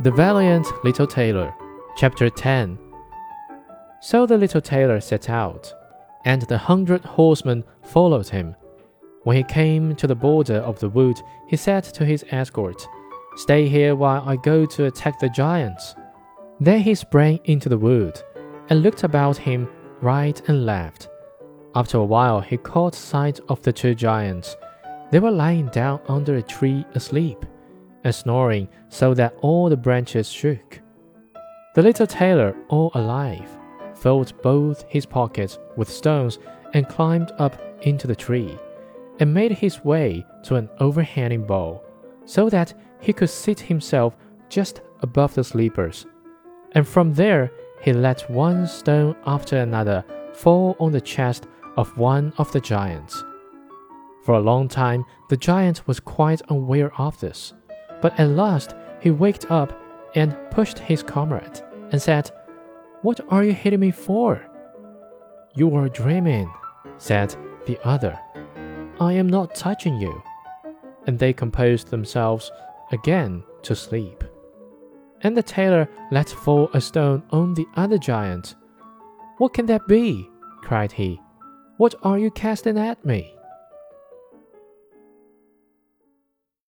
The Valiant Little Tailor, Chapter 10 So the little tailor set out, and the hundred horsemen followed him. When he came to the border of the wood, he said to his escort, Stay here while I go to attack the giants. Then he sprang into the wood and looked about him right and left. After a while, he caught sight of the two giants. They were lying down under a tree asleep and snoring so that all the branches shook. The little tailor, all alive, filled both his pockets with stones and climbed up into the tree and made his way to an overhanging bough so that he could seat himself just above the sleepers. And from there, he let one stone after another fall on the chest of one of the giants. For a long time, the giant was quite unaware of this, but at last he waked up and pushed his comrade and said, What are you hitting me for? You are dreaming, said the other. I am not touching you. And they composed themselves again to sleep. And the tailor let fall a stone on the other giant. What can that be? cried he. What are you casting at me?